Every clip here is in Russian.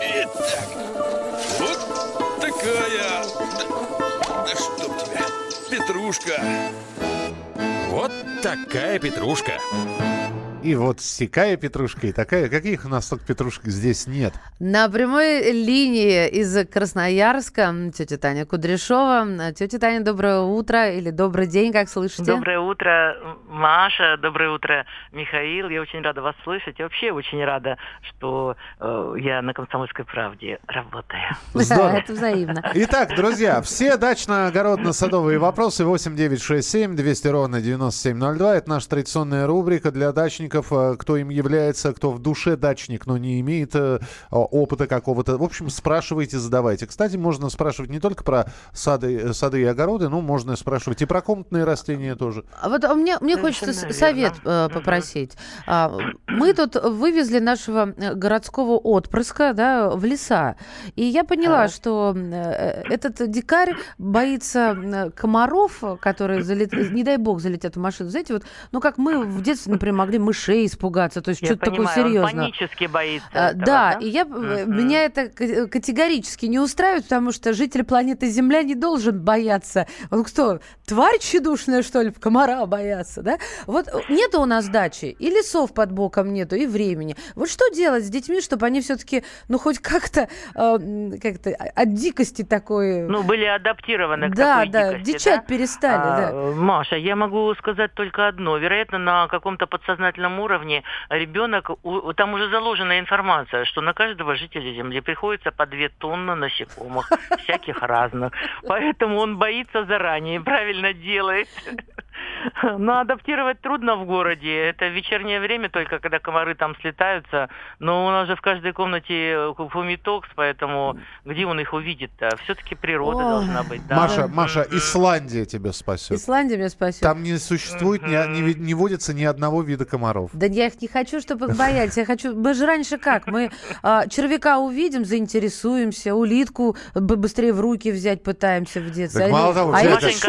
Итак, вот такая... Да, да чтоб тебя, петрушка. Вот такая петрушка. И вот сякая петрушка и такая. Каких у нас только петрушек здесь нет? На прямой линии из Красноярска тетя Таня Кудряшова. Тетя Таня, доброе утро или добрый день, как слышите? Доброе утро, Маша. Доброе утро, Михаил. Я очень рада вас слышать. И вообще очень рада, что э, я на «Комсомольской правде» работаю. Здорово. Это взаимно. Итак, друзья, все дачно-огородно-садовые вопросы 8967 200 ровно 9702. Это наша традиционная рубрика для дачников, э, кто им является, кто в душе дачник, но не имеет э, опыта какого-то. В общем, спрашивайте, задавайте. Кстати, можно спрашивать не только про сады, сады и огороды, но можно спрашивать и про комнатные растения тоже. А вот а мне, мне хочется с- Совершенно совет верно. э, попросить. А, мы тут вывезли нашего городского отпрыска да, в леса. И я поняла, Так. что этот дикарь боится комаров, которые, залет... не дай бог, залетят в машину. Знаете, вот, ну как мы в детстве, например, могли мышей испугаться, то есть что-то такое он серьезное. панически боится А, этого, да, и я, э, Мгм. меня это к- категорически не устраивает, потому что житель планеты Земля не должен бояться. Он кто, тварь тщедушная, что ли, комара бояться, да? Вот э, нету у нас дачи, и лесов под боком нету, и времени. Вот что делать с детьми, чтобы они все-таки, ну, хоть как-то, э, как-то от дикости такой... Ну, были адаптированы к да, такой да, дикости, дичать да? перестали, да. А, Маша, я могу сказать только одно. Вероятно, на каком-то подсознательном уровне ребенок, там уже заложена информация, что на каждого жителя Земли приходится по две тонны насекомых, всяких разных. Поэтому он боится заранее, правильно делает. Но адаптировать трудно в городе. Это вечернее время только, когда комары там слетаются. Но у нас же в каждой комнате фумитокс, поэтому где он их увидит-то? Все-таки природа Ой. должна быть. да. Маша, Маша. Исландия тебя спасет. Исландия меня спасет. Там не существует, не, ви- не водится ни одного вида комаров. Да я их не хочу, чтобы их боялись. Я хочу... Мы же раньше как? Мы а, червяка увидим, заинтересуемся, улитку быстрее в руки взять пытаемся в детстве. Так мало того, а взять, они Машенька,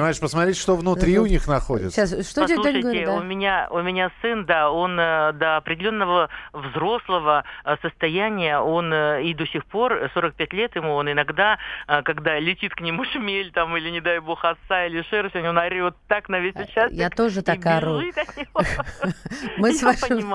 понимаешь, посмотреть, что внутри Ну, у них находится. Сейчас, что Послушайте, говорит? у да? меня у меня сын, да, он э, до определенного взрослого э, состояния, он э, и до сих пор, э, 45 лет ему, он иногда, когда летит к нему шмель там или не дай бог оса или шершень, он орет так на весь участок. Я тоже так ору. Мы с вашим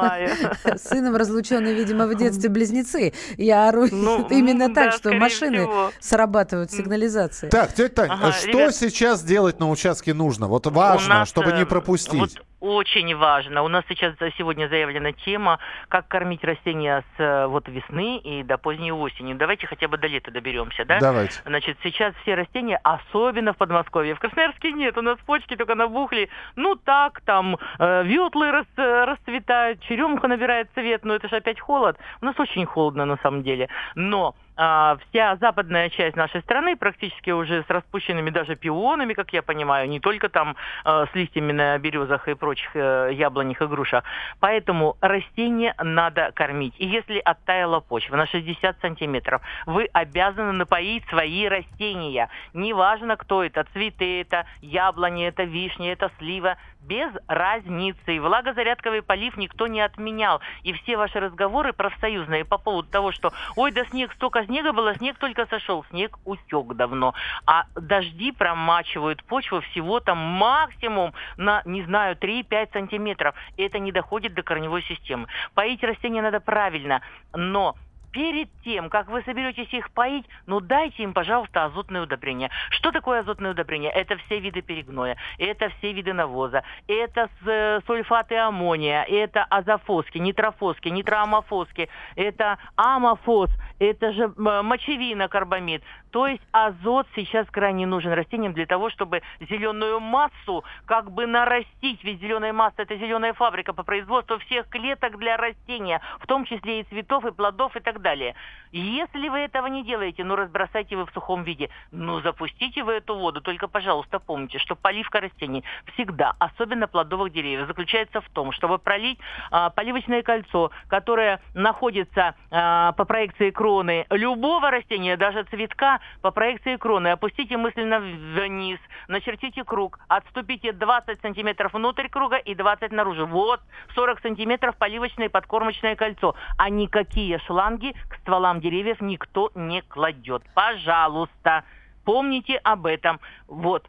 сыном разлученные, видимо, в детстве близнецы. Я ору Ну, именно так, что машины срабатывают сигнализации. Так, тетя Тань, что сейчас делать на участке нужно? Вот важно, нас, чтобы не э, пропустить. Вот очень важно. У нас сейчас сегодня заявлена тема, как кормить растения с э, вот весны и до поздней осени. Давайте хотя бы до лета доберемся, да? Давайте. Значит, сейчас все растения, особенно в Подмосковье, в Красноярске нет, у нас почки только набухли. Ну так, там э, ветлы рас- э, расцветают, черемуха набирает цвет, но это же опять холод. У нас очень холодно на самом деле. Но вся западная часть нашей страны практически уже с распущенными даже пионами, как я понимаю, не только там э, с листьями на березах и прочих э, яблонях и грушах. Поэтому растения надо кормить. И если оттаяла почва на 60 сантиметров, вы обязаны напоить свои растения. Неважно, кто это, цветы это, яблони это, вишни это, слива, без разницы. И Влагозарядковый полив никто не отменял. И все ваши разговоры профсоюзные по поводу того, что ой, да снег, столько снега было, снег только сошел, снег утек давно. А дожди промачивают почву всего там максимум на, не знаю, 3-5 сантиметров. И это не доходит до корневой системы. Поить растения надо правильно, но перед тем, как вы соберетесь их поить, ну дайте им, пожалуйста, азотное удобрение. Что такое азотное удобрение? Это все виды перегноя, это все виды навоза, это э, сульфаты аммония, это азофоски, нитрофоски, нитроамофоски, это амофос, это же мочевина, карбамид. То есть азот сейчас крайне нужен растениям для того, чтобы зеленую массу как бы нарастить. Ведь зеленая масса это зеленая фабрика по производству всех клеток для растения, в том числе и цветов, и плодов и так далее. Далее. Если вы этого не делаете, ну разбросайте вы в сухом виде, ну запустите вы эту воду. Только, пожалуйста, помните, что поливка растений всегда, особенно плодовых деревьев, заключается в том, чтобы пролить а, поливочное кольцо, которое находится а, по проекции кроны любого растения, даже цветка, по проекции кроны. Опустите мысленно вниз, начертите круг, отступите 20 сантиметров внутрь круга и 20 наружу. Вот 40 сантиметров поливочное подкормочное кольцо. А никакие шланги к стволам деревьев никто не кладет. Пожалуйста, помните об этом. Вот.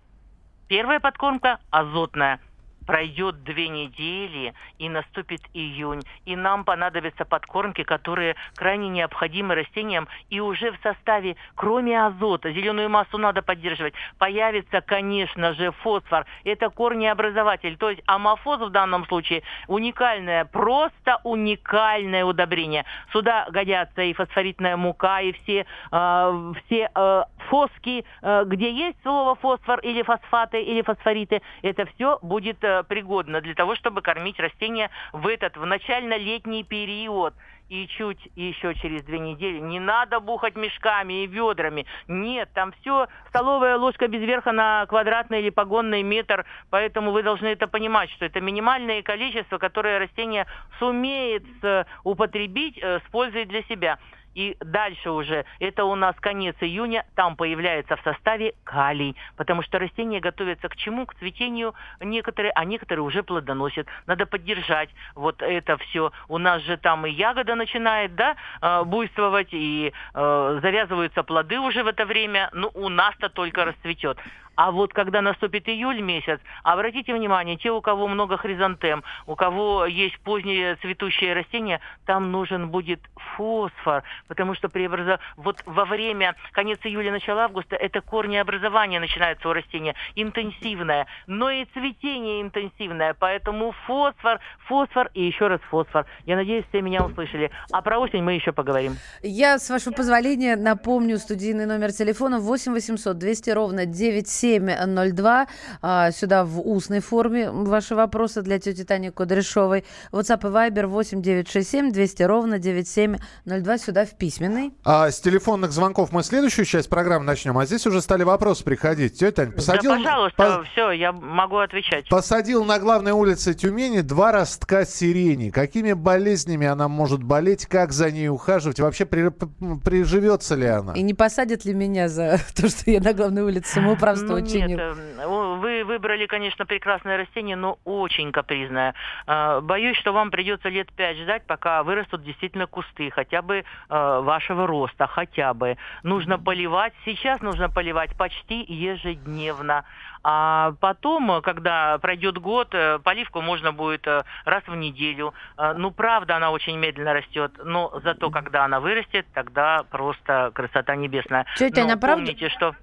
Первая подкормка азотная пройдет две недели, и наступит июнь, и нам понадобятся подкормки, которые крайне необходимы растениям, и уже в составе, кроме азота, зеленую массу надо поддерживать, появится, конечно же, фосфор. Это корнеобразователь, то есть амофоз в данном случае уникальное, просто уникальное удобрение. Сюда годятся и фосфоритная мука, и все, э, все э, фоски, э, где есть слово фосфор или фосфаты, или фосфориты, это все будет э, пригодно для того, чтобы кормить растения в этот, в начально-летний период. И чуть еще через две недели не надо бухать мешками и ведрами. Нет, там все столовая ложка без верха на квадратный или погонный метр. Поэтому вы должны это понимать, что это минимальное количество, которое растение сумеет э, употребить э, с пользой для себя. И дальше уже, это у нас конец июня, там появляется в составе калий, потому что растения готовятся к чему? К цветению некоторые, а некоторые уже плодоносят. Надо поддержать вот это все. У нас же там и ягода начинает, да, э, буйствовать, и э, завязываются плоды уже в это время. Ну, у нас-то только расцветет. А вот когда наступит июль месяц, обратите внимание, те, у кого много хризантем, у кого есть поздние цветущие растения, там нужен будет фосфор, потому что преобразов... вот во время конец июля, начало августа, это корнеобразование начинается у растения, интенсивное, но и цветение интенсивное, поэтому фосфор, фосфор и еще раз фосфор. Я надеюсь, все меня услышали. А про осень мы еще поговорим. Я, с вашего позволения, напомню студийный номер телефона 8 800 200 ровно 97 702. А, сюда в устной форме ваши вопросы для тети Тани Кудряшовой. WhatsApp и Viber 8 967 200 ровно 9702. Сюда в письменный. А с телефонных звонков мы следующую часть программы начнем. А здесь уже стали вопросы приходить. Тетя Тань, посадил... Да, пожалуйста, по... все, я могу отвечать. Посадил на главной улице Тюмени два ростка сирени. Какими болезнями она может болеть? Как за ней ухаживать? Вообще при... приживется ли она? И не посадят ли меня за то, что я на главной улице самоуправства очень... Нет, эм, вы выбрали, конечно, прекрасное растение, но очень капризное. А, боюсь, что вам придется лет пять ждать, пока вырастут действительно кусты, хотя бы а, вашего роста, хотя бы. Нужно поливать, сейчас нужно поливать почти ежедневно. А потом, когда пройдет год, э, поливку можно будет э, раз в неделю. А, ну, правда, она очень медленно растет, но зато, когда она вырастет, тогда просто красота небесная. Тетя, но а помните, что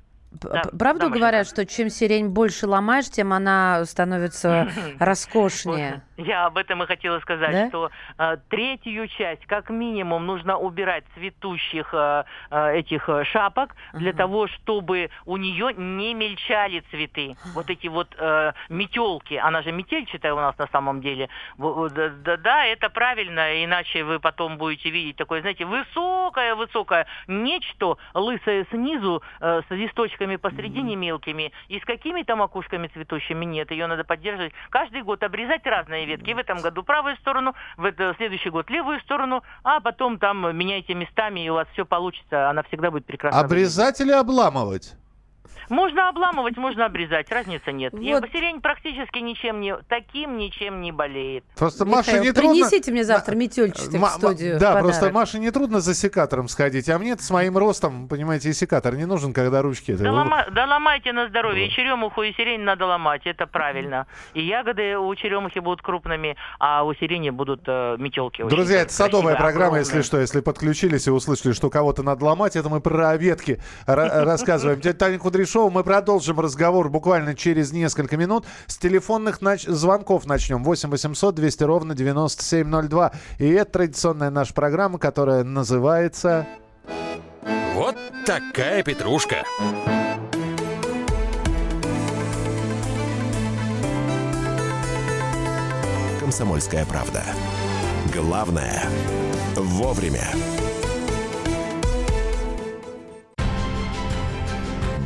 да, Правду говорят, что чем сирень больше ломаешь, тем она становится роскошнее? Я об этом и хотела сказать, да? что э, третью часть, как минимум, нужно убирать цветущих э, э этих э, шапок для uh-huh. того, чтобы у нее не мельчали цветы. Вот эти вот э, метелки, она же метельчатая у нас на самом деле. Да, да, это правильно, иначе вы потом будете видеть такое, знаете, высокое-высокое нечто лысое снизу э, с листочками посредине мелкими и с какими-то макушками цветущими. Нет, ее надо поддерживать. Каждый год обрезать разные разные ветки. В этом году правую сторону, в следующий год левую сторону, а потом там меняйте местами, и у вас все получится. Она всегда будет прекрасно. Обрезать или обламывать? Можно обламывать, можно обрезать, разницы нет. Вот. Сирень практически ничем не, таким ничем не болеет. Просто Михаил, Маша не трудно... принесите мне завтра метельчатых в студию. Да, просто Маше не трудно за секатором сходить, а мне с моим ростом, понимаете, и секатор не нужен, когда ручки... Да, лома... да ломайте на здоровье, и черемуху, и сирень надо ломать, это правильно. И ягоды у черемухи будут крупными, а у сирени будут э, метелки. Друзья, это садовая программа, огромные. если что, если подключились и услышали, что кого-то надо ломать, это мы про ветки рассказываем. Тетя Таня Кудряшова. Мы продолжим разговор буквально через несколько минут. С телефонных нач... звонков начнем. 8 800 200 ровно 9702. И это традиционная наша программа, которая называется... Вот такая петрушка. Комсомольская правда. Главное – вовремя.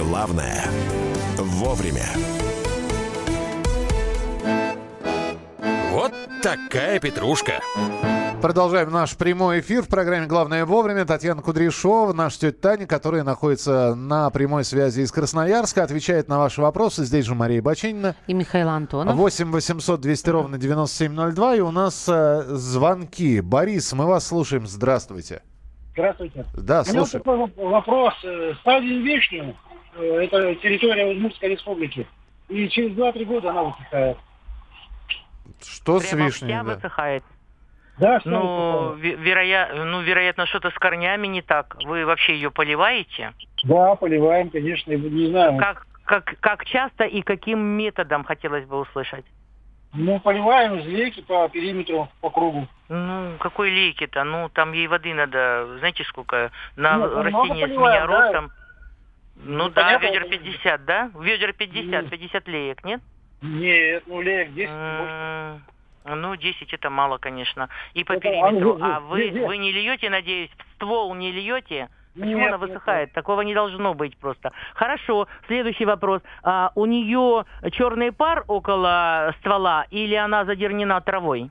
Главное – вовремя. Вот такая петрушка. Продолжаем наш прямой эфир в программе «Главное вовремя». Татьяна Кудряшова, наша тетя Таня, которая находится на прямой связи из Красноярска, отвечает на ваши вопросы. Здесь же Мария Бачинина. И Михаил Антонов. 8 800 200 ровно 9702. И у нас э, звонки. Борис, мы вас слушаем. Здравствуйте. Здравствуйте. Да, У меня такой воп- вопрос. Э, Стадия Вишню, э, это территория Удмуртской республики, и через 2-3 года она высыхает. Что с Прямо вишней? вся да? высыхает. Да, что Ну, вероя- ну, вероятно, что-то с корнями не так. Вы вообще ее поливаете? Да, поливаем, конечно, не знаю. Как, как, как часто и каким методом хотелось бы услышать? Ну, поливаем из реки по периметру, по кругу. Ну, какой лейки-то? Ну, там ей воды надо, знаете, сколько? На ну, растение с меня да. Ну, Ну, да, понятно, ведер это- 50, да? Ведер 50, Ну. 50 леек, нет? Нет, ну, леек 10 больше. М, Ну, 10 это мало, конечно. И по Это- периметру. а, А вы, вы не льете, надеюсь, в ствол не льете? Почему Нет, она нет, высыхает? Такого не должно быть просто. Хорошо, следующий вопрос. А, у нее черный пар около ствола или она задернена травой?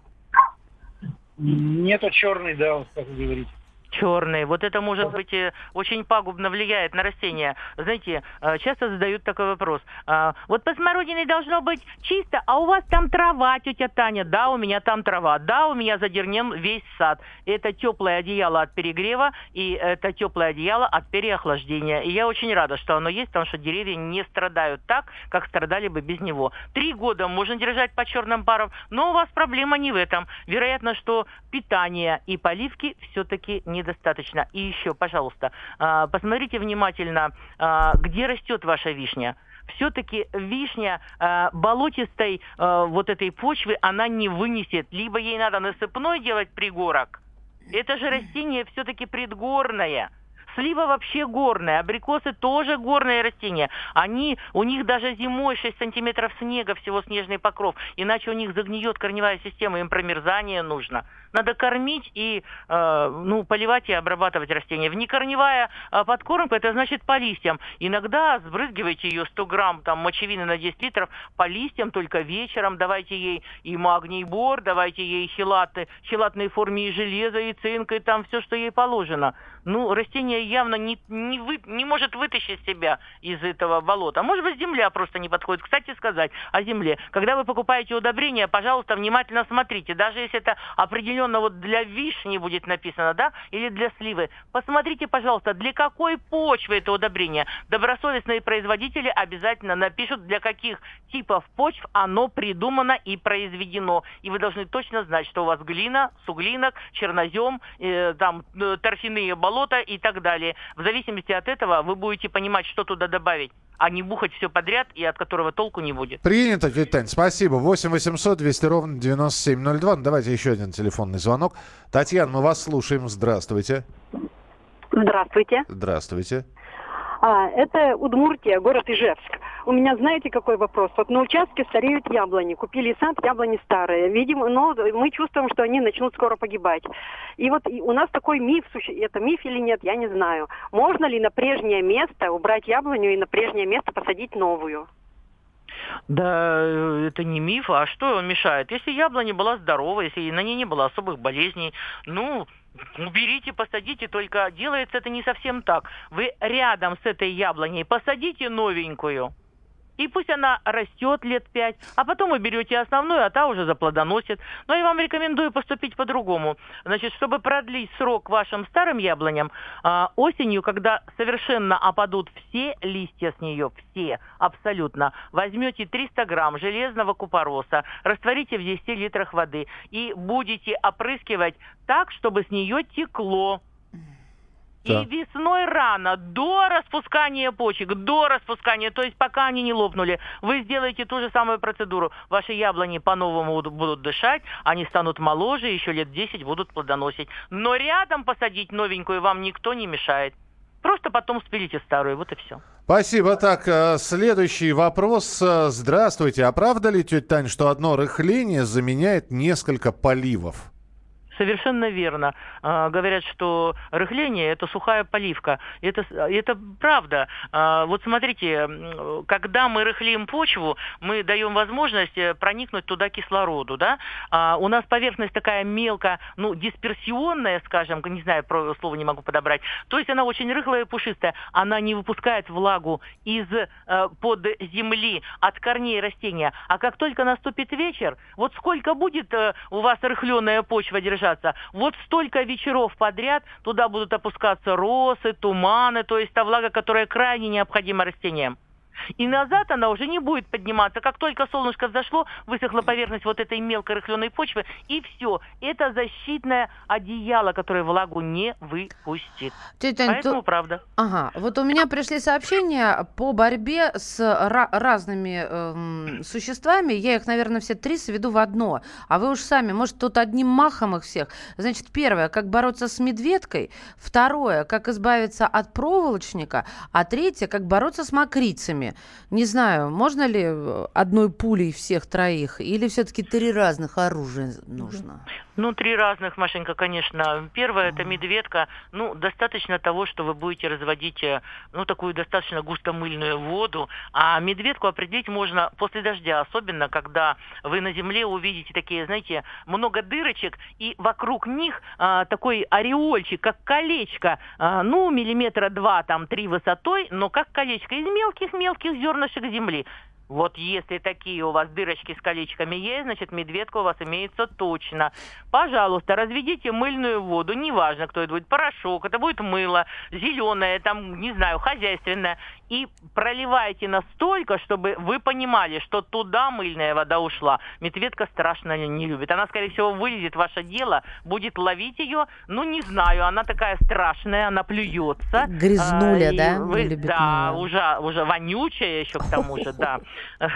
Нету черный, да, вот как вы говорите. Черный. Вот это может быть э, очень пагубно влияет на растения. Знаете, э, часто задают такой вопрос. А, Вот по смородине должно быть чисто, а у вас там трава, тетя Таня. Да, у меня там трава. Да, у меня задернем весь сад. Это теплое одеяло от перегрева и это теплое одеяло от переохлаждения. И я очень рада, что оно есть, потому что деревья не страдают так, как страдали бы без него. Три года можно держать под черным паром, но у вас проблема не в этом. Вероятно, что питания и поливки все-таки недостаточно. И еще, пожалуйста, а, посмотрите внимательно, а, где растет ваша вишня. Все-таки вишня а, болотистой а, вот этой почвы она не вынесет. Либо ей надо насыпной делать пригорок. Это же растение все-таки предгорное. Слива вообще горная, абрикосы тоже горные растения. Они, у них даже зимой 6 сантиметров снега, всего снежный покров. Иначе у них загниет корневая система, им промерзание нужно. Надо кормить и э, ну, поливать и обрабатывать растения. Внекорневая э, подкормка, это значит по листьям. Иногда сбрызгивайте ее 100 грамм там, мочевины на 10 литров по листьям, только вечером. Давайте ей и магний бор, давайте ей хилаты, хилатной форме и железо, и цинк, и там все, что ей положено. Ну, растение явно не, не, вы, не может вытащить себя из этого болота. Может быть, земля просто не подходит. Кстати сказать о земле. Когда вы покупаете удобрения, пожалуйста, внимательно смотрите. Даже если это определенно вот для вишни будет написано, да, или для сливы. Посмотрите, пожалуйста, для какой почвы это удобрение. Добросовестные производители обязательно напишут, для каких типов почв оно придумано и произведено. И вы должны точно знать, что у вас глина, суглинок, чернозем, э, там э, торфяные болота и так далее. В зависимости от этого вы будете понимать, что туда добавить, а не бухать все подряд и от которого толку не будет. Принято, тетя Тань, спасибо. 8 800 200 ровно 9702. Ну, давайте еще один телефонный звонок. Татьяна, мы вас слушаем. Здравствуйте. Здравствуйте. Здравствуйте. А, это Удмуртия, город Ижевск. У меня, знаете, какой вопрос? Вот на участке стареют яблони. Купили сад, яблони старые. Видимо, но мы чувствуем, что они начнут скоро погибать. И вот и у нас такой миф, это миф или нет, я не знаю. Можно ли на прежнее место убрать яблоню и на прежнее место посадить новую? Да, э, это не миф, а что он мешает? Если яблоня была здорова, если на ней не было особых болезней, ну, уберите, посадите, только делается это не совсем так. Вы рядом с этой яблоней посадите новенькую, и пусть она растет лет пять, а потом вы берете основную, а та уже заплодоносит. Но я вам рекомендую поступить по-другому. Значит, чтобы продлить срок вашим старым яблоням, а, осенью, когда совершенно опадут все листья с нее, все, абсолютно, возьмете 300 грамм железного купороса, растворите в 10 литрах воды и будете опрыскивать так, чтобы с нее текло. Да. И весной рано, до распускания почек, до распускания, то есть пока они не лопнули, вы сделаете ту же самую процедуру. Ваши яблони по-новому будут- дышать, они станут моложе, еще лет 10 будут плодоносить. Но рядом посадить новенькую вам никто не мешает. Просто потом спилите старую, вот и все. Спасибо. Так, э, следующий вопрос. Э, Здравствуйте. А правда ли, тетя Тань, что одно рыхление заменяет несколько поливов? Совершенно верно. А, говорят, что рыхление – это сухая поливка. Это, это правда. А, вот смотрите, когда мы рыхлим почву, мы даем возможность э, проникнуть туда кислороду. Да? А, у нас поверхность такая мелко, ну, дисперсионная, скажем, не знаю, про слово не могу подобрать. То есть она очень рыхлая и пушистая. Она не выпускает влагу из э, под земли, от корней растения. А как только наступит вечер, вот сколько будет э, у вас рыхленая почва держаться, вот столько вечеров подряд туда будут опускаться росы, туманы, то есть та влага, которая крайне необходима растениям. И назад она уже не будет подниматься. Как только солнышко взошло, высохла поверхность вот этой мелкой рыхленой почвы, и все. Это защитное одеяло, которое влагу не выпустит. Тетя Поэтому то- правда. Ага, вот у меня пришли сообщения по борьбе с ра- разными эм, существами. Я их, наверное, все три сведу в одно. А вы уж сами, может, тут одним махом их всех. Значит, первое, как бороться с медведкой. Второе, как избавиться от проволочника. А третье, как бороться с мокрицами. Не знаю, можно ли э, одной пулей всех троих? Или все-таки три разных оружия нужно? Ну, три разных, Машенька, конечно. Первое, это медведка. Ну, достаточно того, что вы будете разводить, э, ну, такую достаточно густомыльную воду. А медведку определить можно после дождя, особенно когда вы на земле увидите такие, знаете, много дырочек, и вокруг них а, такой ореольчик, как колечко, а, ну, миллиметра два, там, три высотой, но как колечко из мелких-мелких зернышек земли. Вот если такие у вас дырочки с колечками есть, значит медведка у вас имеется точно. Пожалуйста, разведите мыльную воду, неважно, кто это будет, порошок, это будет мыло, зеленое, там, не знаю, хозяйственное, и проливайте настолько, чтобы вы понимали, что туда мыльная вода ушла. Медведка страшно не любит. Она, скорее всего, вылезет в ваше дело, будет ловить ее, ну, не знаю, она такая страшная, она плюется. Грязнуля, А, да, вы- любит да, мыло. уже, уже вонючая еще к тому же, да.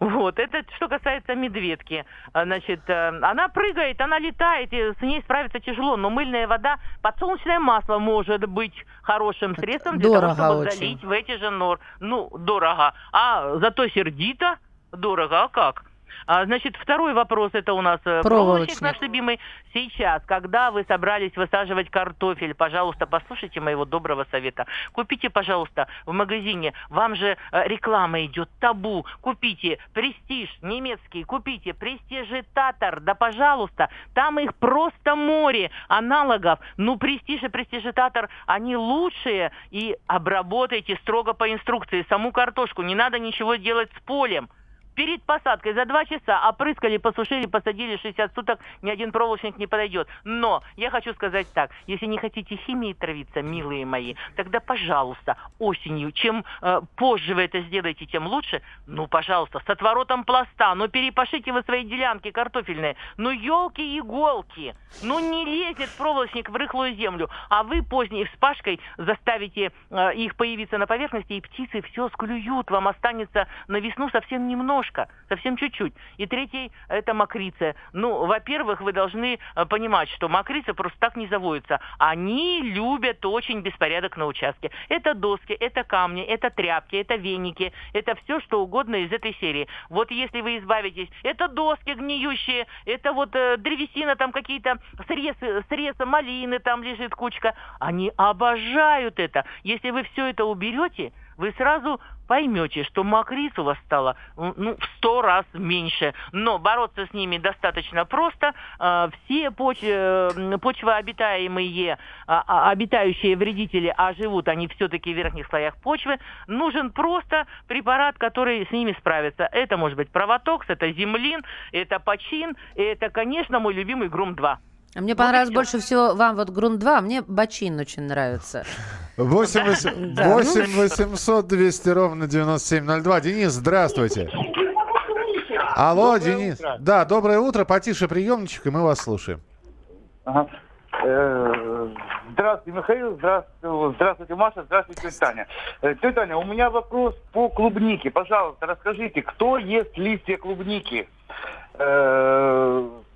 Вот, это что касается медведки. А, Значит, э, она прыгает, она летает, и с ней справиться тяжело, но мыльная вода, подсолнечное масло может быть хорошим средством для того, чтобы залить в эти же нор. Ну, дорого. А зато сердито, дорого, а как? А, значит, второй вопрос, это у нас э, проволочник наш любимый. Сейчас, когда вы собрались высаживать картофель, пожалуйста, послушайте моего доброго совета. Купите, пожалуйста, в магазине, вам же э, реклама идет, табу, купите престиж немецкий, купите престижитатор, да, пожалуйста, там их просто море аналогов. Ну, престиж и престижитатор, они лучшие, и обработайте строго по инструкции саму картошку, не надо ничего делать с полем. Перед посадкой за два часа опрыскали, посушили, посадили 60 суток, ни один проволочник не подойдет. Но я хочу сказать так, если не хотите химией травиться, милые мои, тогда, пожалуйста, осенью, чем э, позже вы это сделаете, тем лучше. Ну, пожалуйста, с отворотом пласта, ну перепашите вы свои делянки картофельные. Ну, елки-иголки, ну не лезет проволочник в рыхлую землю, а вы поздней вспашкой заставите э, их появиться на поверхности, и птицы все склюют, вам останется на весну совсем немножко, совсем чуть-чуть. И третий – это мокрицы. Ну, во-первых, вы должны э, понимать, что мокрицы просто так не заводятся. Они любят очень беспорядок на участке. Это доски, это камни, это тряпки, это веники, это все, что угодно из этой серии. Вот если вы избавитесь, это доски гниющие, это вот э, древесина, там какие-то срезы, срезы малины, там лежит кучка. Они обожают это. Если вы все это уберете, вы сразу поймете, что мокриц у вас стало ну, в сто раз меньше. Но бороться с ними достаточно просто. А, Все поч- э, почвообитаемые, а, а, обитающие вредители, а живут они все-таки в верхних слоях почвы, нужен просто препарат, который с ними справится. Это может быть провотокс, это землин, это почин, это, конечно, мой любимый Грум-2. А Мне понравилось больше всего вам вот грунт 2, а мне бачин очень нравится. 8 восемь- Да. 8 800 200 ровно 9702. Денис, здравствуйте. Алло, Доброе Денис. утро. Да, доброе утро. Потише приемничек, и мы вас слушаем. Ага. Э, Здравствуйте, Михаил. Здравствуйте, здравствуйте, Маша. Здравствуйте, Таня. Э, Тетя Таня, у меня вопрос по клубнике. Пожалуйста, расскажите, кто ест листья клубники?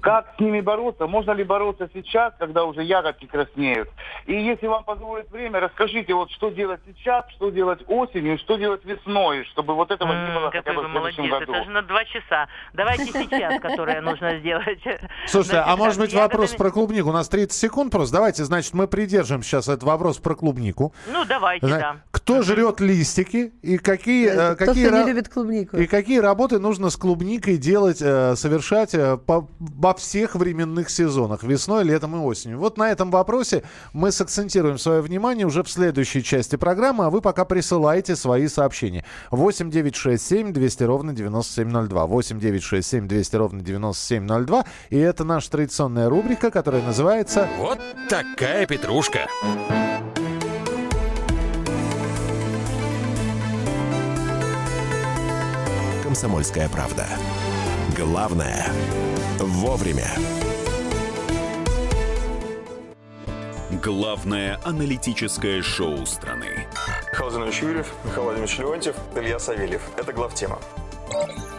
Как с ними бороться? Можно ли бороться сейчас, когда уже ягодки краснеют? И если вам позволит время, расскажите, вот что делать сейчас, что делать осенью, что делать весной, чтобы вот этого не было хотя бы в молодец, следующем году. это же на два часа. Давайте сейчас, которое нужно сделать. Слушайте, а может быть вопрос про клубнику? У нас 30 секунд просто. Давайте, значит, мы придержим сейчас этот вопрос про клубнику. Ну, давайте, да. Кто жрет листики и какие, э, какие, не любит клубнику. и какие работы нужно с клубникой делать, э, совершать э, по- во всех временных сезонах, весной, летом и осенью? Вот на этом вопросе мы сакцентируем свое внимание уже в следующей части программы, а вы пока присылайте свои сообщения. 8 967 200 ровно 9702. 8 967 200 ровно 9702. И это наша традиционная рубрика, которая называется... Вот такая петрушка. «Комсомольская правда». Главное – вовремя. Главное аналитическое шоу страны. Михаил Владимирович Юрьев, Михаил Владимирович Леонтьев, Илья Савельев. Это главтема.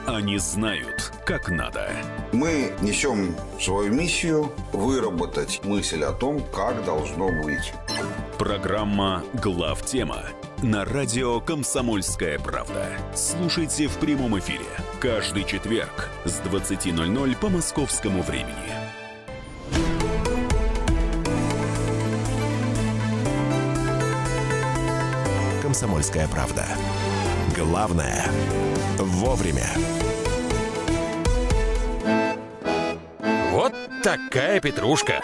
Они знают, как надо. Мы несем свою миссию выработать мысль о том, как должно быть. Программа «Главтема» на радио «Комсомольская правда». Слушайте в прямом эфире каждый четверг с 20.00 по московскому времени. «Комсомольская правда». Главное – вовремя. Вот такая петрушка.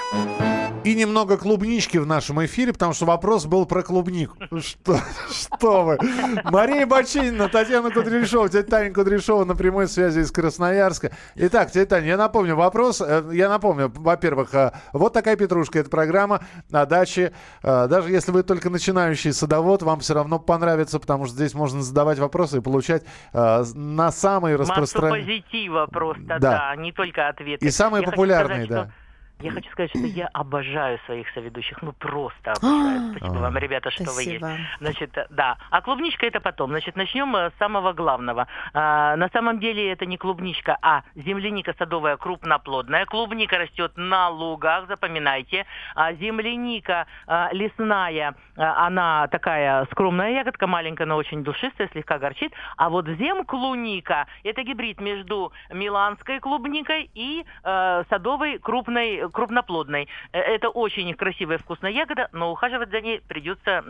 И немного клубнички в нашем эфире, потому что вопрос был про клубнику. Что, что вы? Мария Бочинина, Татьяна Кудряшова, тетя Таня Кудряшова на прямой связи из Красноярска. Итак, тетя Таня, я напомню вопрос. Э, Я напомню, во-первых, э, вот такая петрушка. Это программа о даче. Э, Даже если вы только начинающий садовод, вам все равно понравится, потому что здесь можно задавать вопросы и получать на самые распространенные... позитива просто, Да. да, не только ответы. И самые Я популярные, сказать, да. что- Я хочу сказать, что я обожаю своих соведущих, ну просто обожаю. Спасибо А. вам, ребята, что вы есть. Спасибо. Значит, да. А клубничка это потом. Значит, начнем э, с самого главного. А, на самом деле это не клубничка, а земляника садовая крупноплодная. Клубника растет на лугах, запоминайте. А земляника а, лесная, а, она такая скромная ягодка, маленькая, но очень душистая, слегка горчит. А вот земклуника это гибрид между миланской клубникой и э, садовой крупной, крупноплодной. Э, Это очень красивая вкусная ягода, но ухаживать за ней придется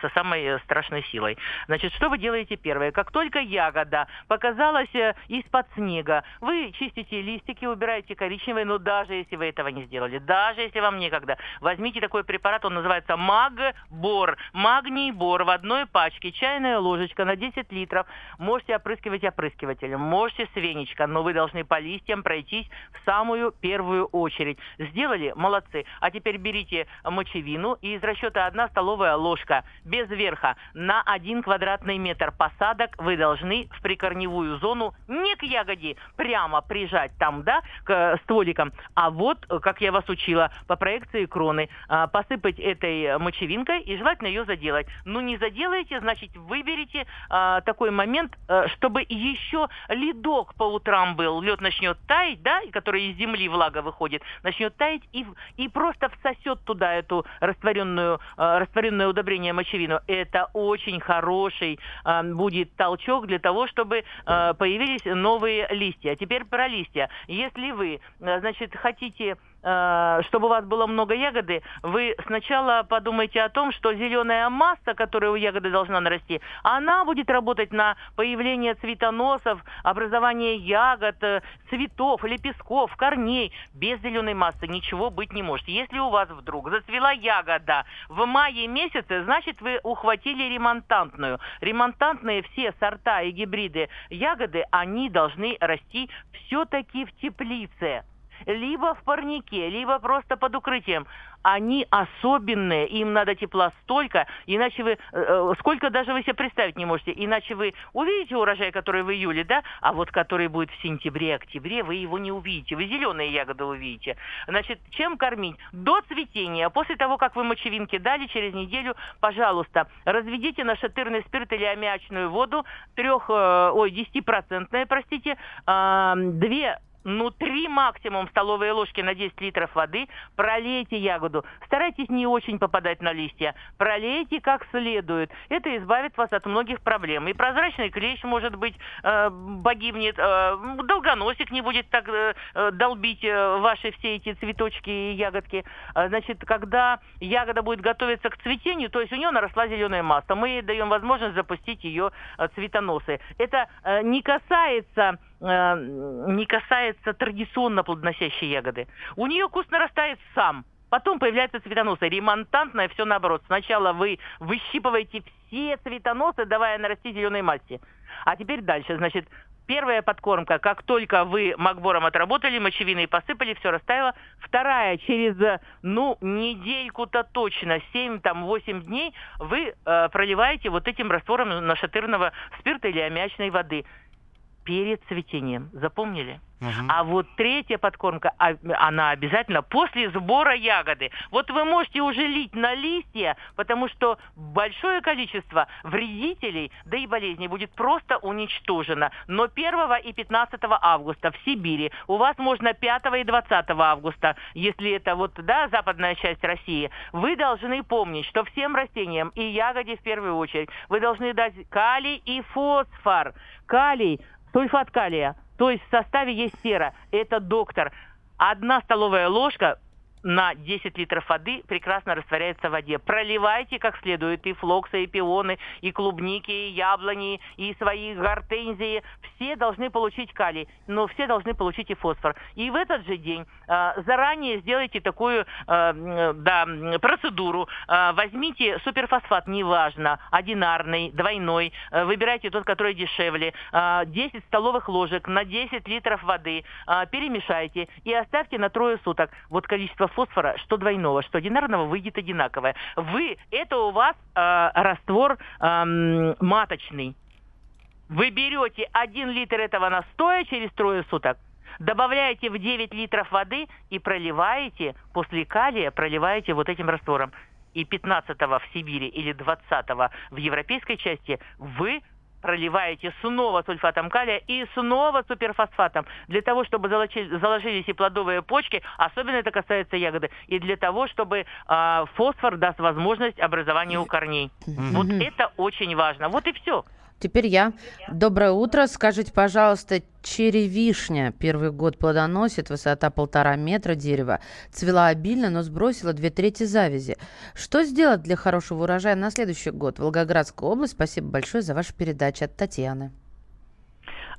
со самой э, страшной силой. Значит, что вы делаете первое? Как только ягода показалась э, из-под снега, вы чистите листики, убираете коричневые, но даже если вы этого не сделали, даже если вам некогда, возьмите такой препарат, он называется Магбор. Магний бор в одной пачке, чайная ложечка на 10 литров. Можете опрыскивать опрыскивателем, можете с веничка, но вы должны по листьям пройтись в самую первую очередь. Сделали? Молодцы. А теперь берите мочевину и из расчета 1 столовая ложка без верха на 1 квадратный метр посадок вы должны в прикорневую зону не к ягоде прямо прижать там, да, к э, стволикам, а вот, э, как я вас учила, по проекции кроны, а, посыпать этой мочевинкой и желательно ее заделать. Ну, не заделаете, значит, выберите а, такой момент, э, чтобы еще ледок по утрам был. Лед начнет таять, да, который из земли влага выходит, начнет таять и, и просто всосет туда эту растворенную, э, растворенное удобрение мочевину. Это очень хороший э, будет толчок для того, чтобы э, появились новые листья. Теперь про листья. Если вы, э, значит, хотите чтобы у вас было много ягоды, вы сначала подумайте о том, что зеленая масса, которая у ягоды должна нарасти, она будет работать на появление цветоносов, образование ягод, э, цветов, лепестков, корней. Без зеленой массы ничего быть не может. Если у вас вдруг зацвела ягода в мае месяце, значит вы ухватили ремонтантную. Ремонтантные все сорта и гибриды ягоды, они должны расти все-таки в теплице. Либо в парнике, либо просто под укрытием, они особенные, им надо тепла столько, иначе вы, э, э, сколько даже вы себе представить не можете, иначе вы увидите урожай, который в июле, да, а вот который будет в сентябре, октябре, вы его не увидите, вы зеленые ягоды увидите. Значит, чем кормить? До цветения, после того, как вы мочевинки дали, через неделю, пожалуйста, разведите на шатырный спирт или аммиачную воду, трех, э, ой, 10-процентные, простите, э, две ну, три максимум столовые ложки на 10 литров воды, пролейте ягоду. Старайтесь не очень попадать на листья. Пролейте как следует. Это избавит вас от многих проблем. И прозрачный клещ, может быть, э, погибнет, э, долгоносик не будет так э, э долбить э, ваши все эти цветочки и ягодки. Э, значит, когда ягода будет готовиться к цветению, то есть у нее наросла зеленая масса, мы ей даем возможность запустить ее цветоносы. Это э, не касается не касается традиционно плодоносящей ягоды. У нее куст нарастает сам. Потом появляется цветоносы. Ремонтантное все наоборот. Сначала вы выщипываете все цветоносы, давая нарасти зеленой массе. А теперь дальше. Значит, первая подкормка, как только вы макбором отработали, мочевиной посыпали, все растаяло. Вторая, через, ну, недельку-то точно, 7-8 дней, вы э, проливаете вот этим раствором нашатырного спирта или аммиачной воды перед цветением. Запомнили? Угу. А вот третья подкормка, а, она обязательно после сбора ягоды. Вот вы можете уже лить на листья, потому что большое количество вредителей, да и болезней будет просто уничтожено. Но 1 и 15 августа в Сибири, у вас можно 5 и 20 августа, если это вот, да, западная часть России, вы должны помнить, что всем растениям и ягоде в первую очередь вы должны дать калий и фосфор. Калий Сульфат калия, то есть в составе есть сера. Это доктор. Одна столовая ложка на 10 литров воды прекрасно растворяется в воде. Проливайте как следует и флоксы, и пионы, и клубники, и яблони, и свои гортензии. Все должны получить калий, но все должны получить и фосфор. И в этот же день э, заранее сделайте такую э, да, процедуру. Э, возьмите суперфосфат, неважно, одинарный, двойной. Э, выбирайте тот, который дешевле. Э, 10 столовых ложек на 10 литров воды. Э, перемешайте и оставьте на трое суток. Вот количество фосфора, что двойного, что одинарного, выйдет одинаковое. Вы, это у вас э, раствор э, маточный. Вы берете 1 литр этого настоя через трое суток, добавляете в 9 литров воды и проливаете, после калия проливаете вот этим раствором. И 15 в Сибири или 20 в европейской части вы проливаете снова сульфатом калия и снова суперфосфатом для того, чтобы заложились и плодовые почки, особенно это касается ягоды, и для того, чтобы э, фосфор даст возможность образования у корней. Вот это очень важно. Вот и все. Теперь я. Доброе утро. Скажите, пожалуйста, черевишня первый год плодоносит, высота полтора метра дерева, цвела обильно, но сбросила две трети завязи. Что сделать для хорошего урожая на следующий год? Волгоградская область. Спасибо большое за вашу передачу от Татьяны.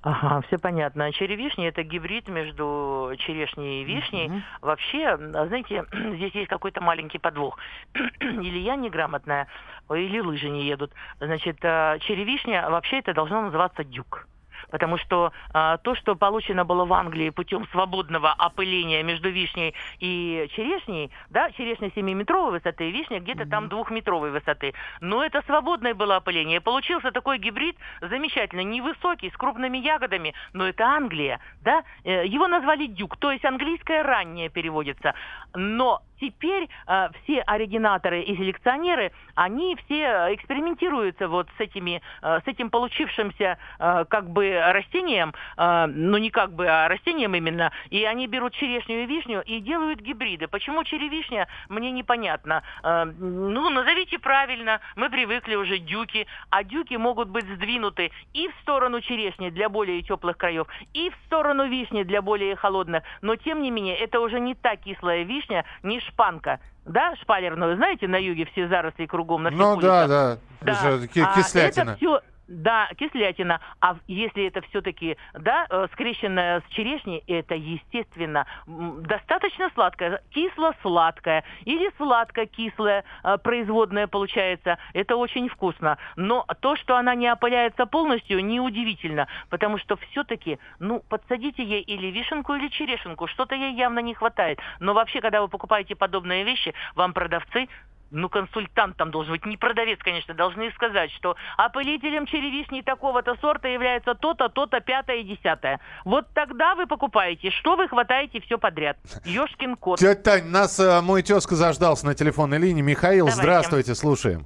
Ага, все понятно. Черевишня это гибрид между черешней и вишней. Uh-huh. Вообще, знаете, здесь есть какой-то маленький подвох. или я неграмотная, или лыжи не едут. Значит, э, черевишня вообще это должно называться дюк потому что а, то, что получено было в Англии путем свободного опыления между вишней и черешней, да, черешня 7-метровой высоты, вишня где-то mm-hmm. там двухметровой высоты, но это свободное было опыление. Получился такой гибрид замечательно, невысокий, с крупными ягодами, но это Англия, да, э, его назвали дюк, то есть английское раннее переводится, но теперь э, все оригинаторы и селекционеры, они все экспериментируются вот с этими, э, с этим получившимся э, как бы растением, э, ну не как бы, а растением именно, и они берут черешню и вишню и делают гибриды. Почему черевишня, мне непонятно. Э, ну, назовите правильно, мы привыкли уже дюки, а дюки могут быть сдвинуты и в сторону черешни для более теплых краев, и в сторону вишни для более холодных, но тем не менее это уже не та кислая вишня, не шпанка, да, шпалерную, знаете, на юге все заросли кругом на всех Ну улицах. да, да, да. Уже кислятина. А это все Да, кислятина. А если это все-таки, да, э, скрещенная с черешней, это, естественно, достаточно сладкое, кисло-сладкое или сладко-кислое э, производное получается. Это очень вкусно. Но то, что она не опыляется полностью, неудивительно, потому что все-таки, ну, подсадите ей или вишенку, или черешенку, что-то ей явно не хватает. Но вообще, когда вы покупаете подобные вещи, вам продавцы ну, консультант там должен быть, не продавец, конечно, должны сказать, что опылителем черевишни такого-то сорта является то-то, то-то, пятое и десятое. Вот тогда вы покупаете, что вы хватаете все подряд. Ёшкин кот. Тетя Тань, нас э, мой тезка заждался на телефонной линии. Михаил, Давайте. здравствуйте, слушаем.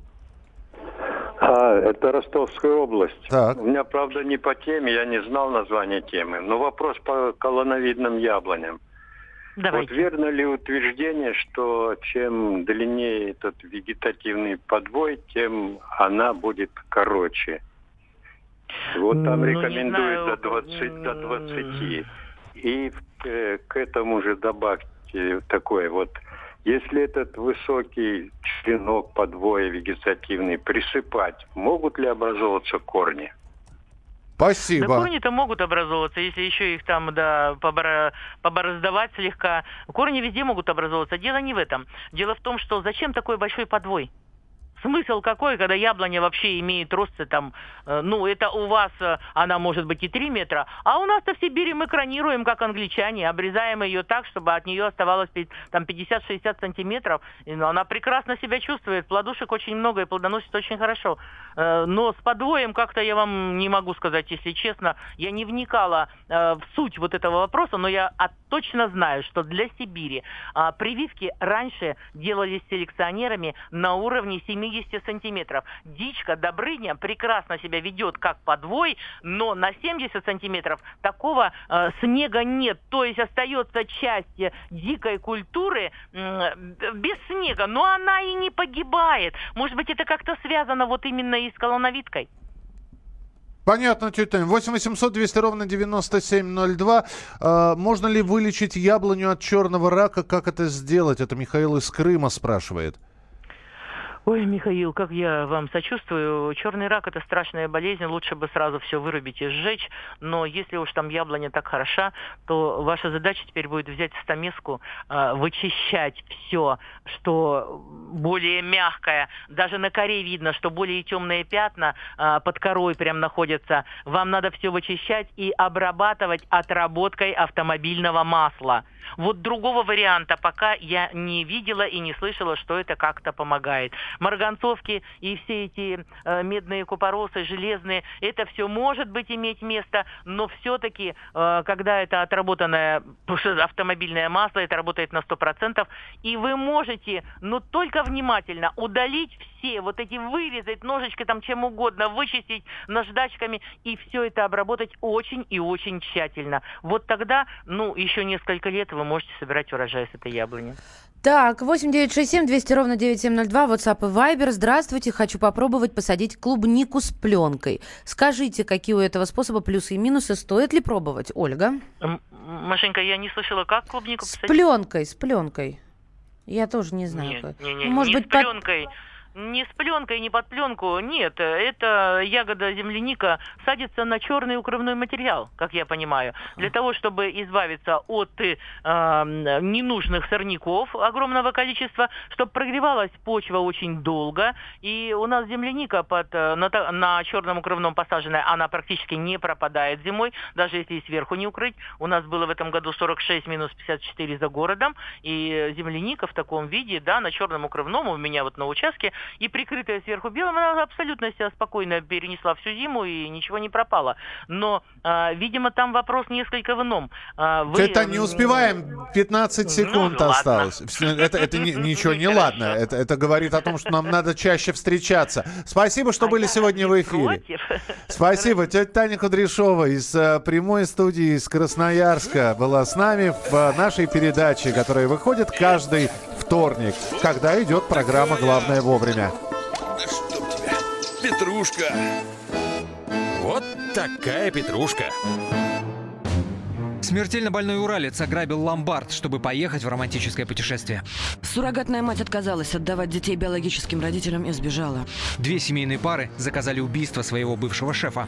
А, это Ростовская область. Так. У меня, правда, не по теме, я не знал название темы, но вопрос по колоновидным яблоням. Давайте. Вот верно ли утверждение, что чем длиннее этот вегетативный подвой, тем она будет короче? Вот там Ну, не рекомендуют знаю, до 20, до 20. И э, к этому же добавьте такое вот, если этот высокий черенок подвоя вегетативный присыпать, могут ли образовываться корни? Да Спасибо. корни-то могут образовываться, если еще их там, да, побора- побороздавать слегка. Корни везде могут образовываться. Дело не в этом. Дело в том, что зачем такой большой подвой? Смысл какой, когда яблоня вообще имеет росты там, э, ну, это у вас э, она может быть и 3 метра, а у нас-то в Сибири мы кранируем, как англичане, обрезаем ее так, чтобы от нее оставалось там 50-60 сантиметров, и, ну, она прекрасно себя чувствует, плодушек очень много и плодоносит очень хорошо. Э, Но с подвоем как-то я вам не могу сказать, если честно, я не вникала э, в суть вот этого вопроса, но я точно знаю, что для Сибири а, прививки раньше делались селекционерами на уровне 70 сантиметров. Дичка Добрыня прекрасно себя ведет как подвой, но на 70 сантиметров такого э, снега нет. То есть остается часть э, дикой культуры м, без снега, но она и не погибает. Может быть, это как-то связано вот именно и с колоновидкой? Понятно, тетя Тань. 8 800 200 ровно 9702. Э, можно ли вылечить яблоню от черного рака? Как это сделать? Это Михаил из Крыма спрашивает. Ой, Михаил, как я вам сочувствую. Черный рак – это страшная болезнь, лучше бы сразу все вырубить и сжечь. Но если уж там яблоня так хороша, то ваша задача теперь будет взять стамеску, э, вычищать все, что более мягкое. Даже на коре видно, что более темные пятна э, под корой прям находятся. Вам надо все вычищать и обрабатывать отработкой автомобильного масла. Вот другого варианта пока я не видела и не слышала, что это как-то помогает. Марганцовки и все эти э, медные купоросы, железные, это все может быть иметь место, но все-таки, э, когда это отработанное автомобильное масло, это работает на 100%, и вы можете, но только внимательно удалить все вот эти вырезать ножичкой там чем угодно, вычистить наждачками и все это обработать очень и очень тщательно. Вот тогда, ну, еще несколько лет вы можете собирать урожай с этой яблони. Так, 8967 200 ровно 9702, WhatsApp и Viber. Здравствуйте, хочу попробовать посадить клубнику с пленкой. Скажите, какие у этого способа плюсы и минусы, стоит ли пробовать, Ольга? Машенька, я не слышала, как клубнику С посадить? пленкой, с пленкой. Я тоже не знаю. Нет, как. не, не, Ну, Может не быть, с под- пленкой. Не с пленкой, не под пленку. Нет, это ягода земляника садится на черный укрывной материал, как я понимаю, для того, чтобы избавиться от э, ненужных сорняков огромного количества, чтобы прогревалась почва очень долго. И у нас земляника под, э, на, на черном укрывном посаженная, она практически не пропадает зимой, даже если сверху не укрыть. У нас было в этом году 46 минус 54 за городом, и земляника в таком виде, да, на черном укрывном у меня вот на участке, и прикрытая сверху белым, она абсолютно себя спокойно перенесла всю зиму и ничего не пропало. Но, а, видимо, там вопрос несколько в ином. А, вы, Тань, не успеваем. 15 секунд ну, ладно. осталось. Всё, Это, это ни- ничего не ладно. Это, это говорит о том, что нам надо чаще встречаться. Спасибо, что были сегодня в эфире. против. Спасибо. Тетя Таня Кудряшова из э, прямой студии из Красноярска была с нами в э, нашей передаче, которая выходит каждый вторник, когда идет программа «Главное вовремя». Да чтоб тебя. Петрушка. Вот такая петрушка. Смертельно больной уралец ограбил ломбард, чтобы поехать в романтическое путешествие. Суррогатная мать отказалась отдавать детей биологическим родителям и сбежала. Две семейные пары заказали убийство своего бывшего шефа.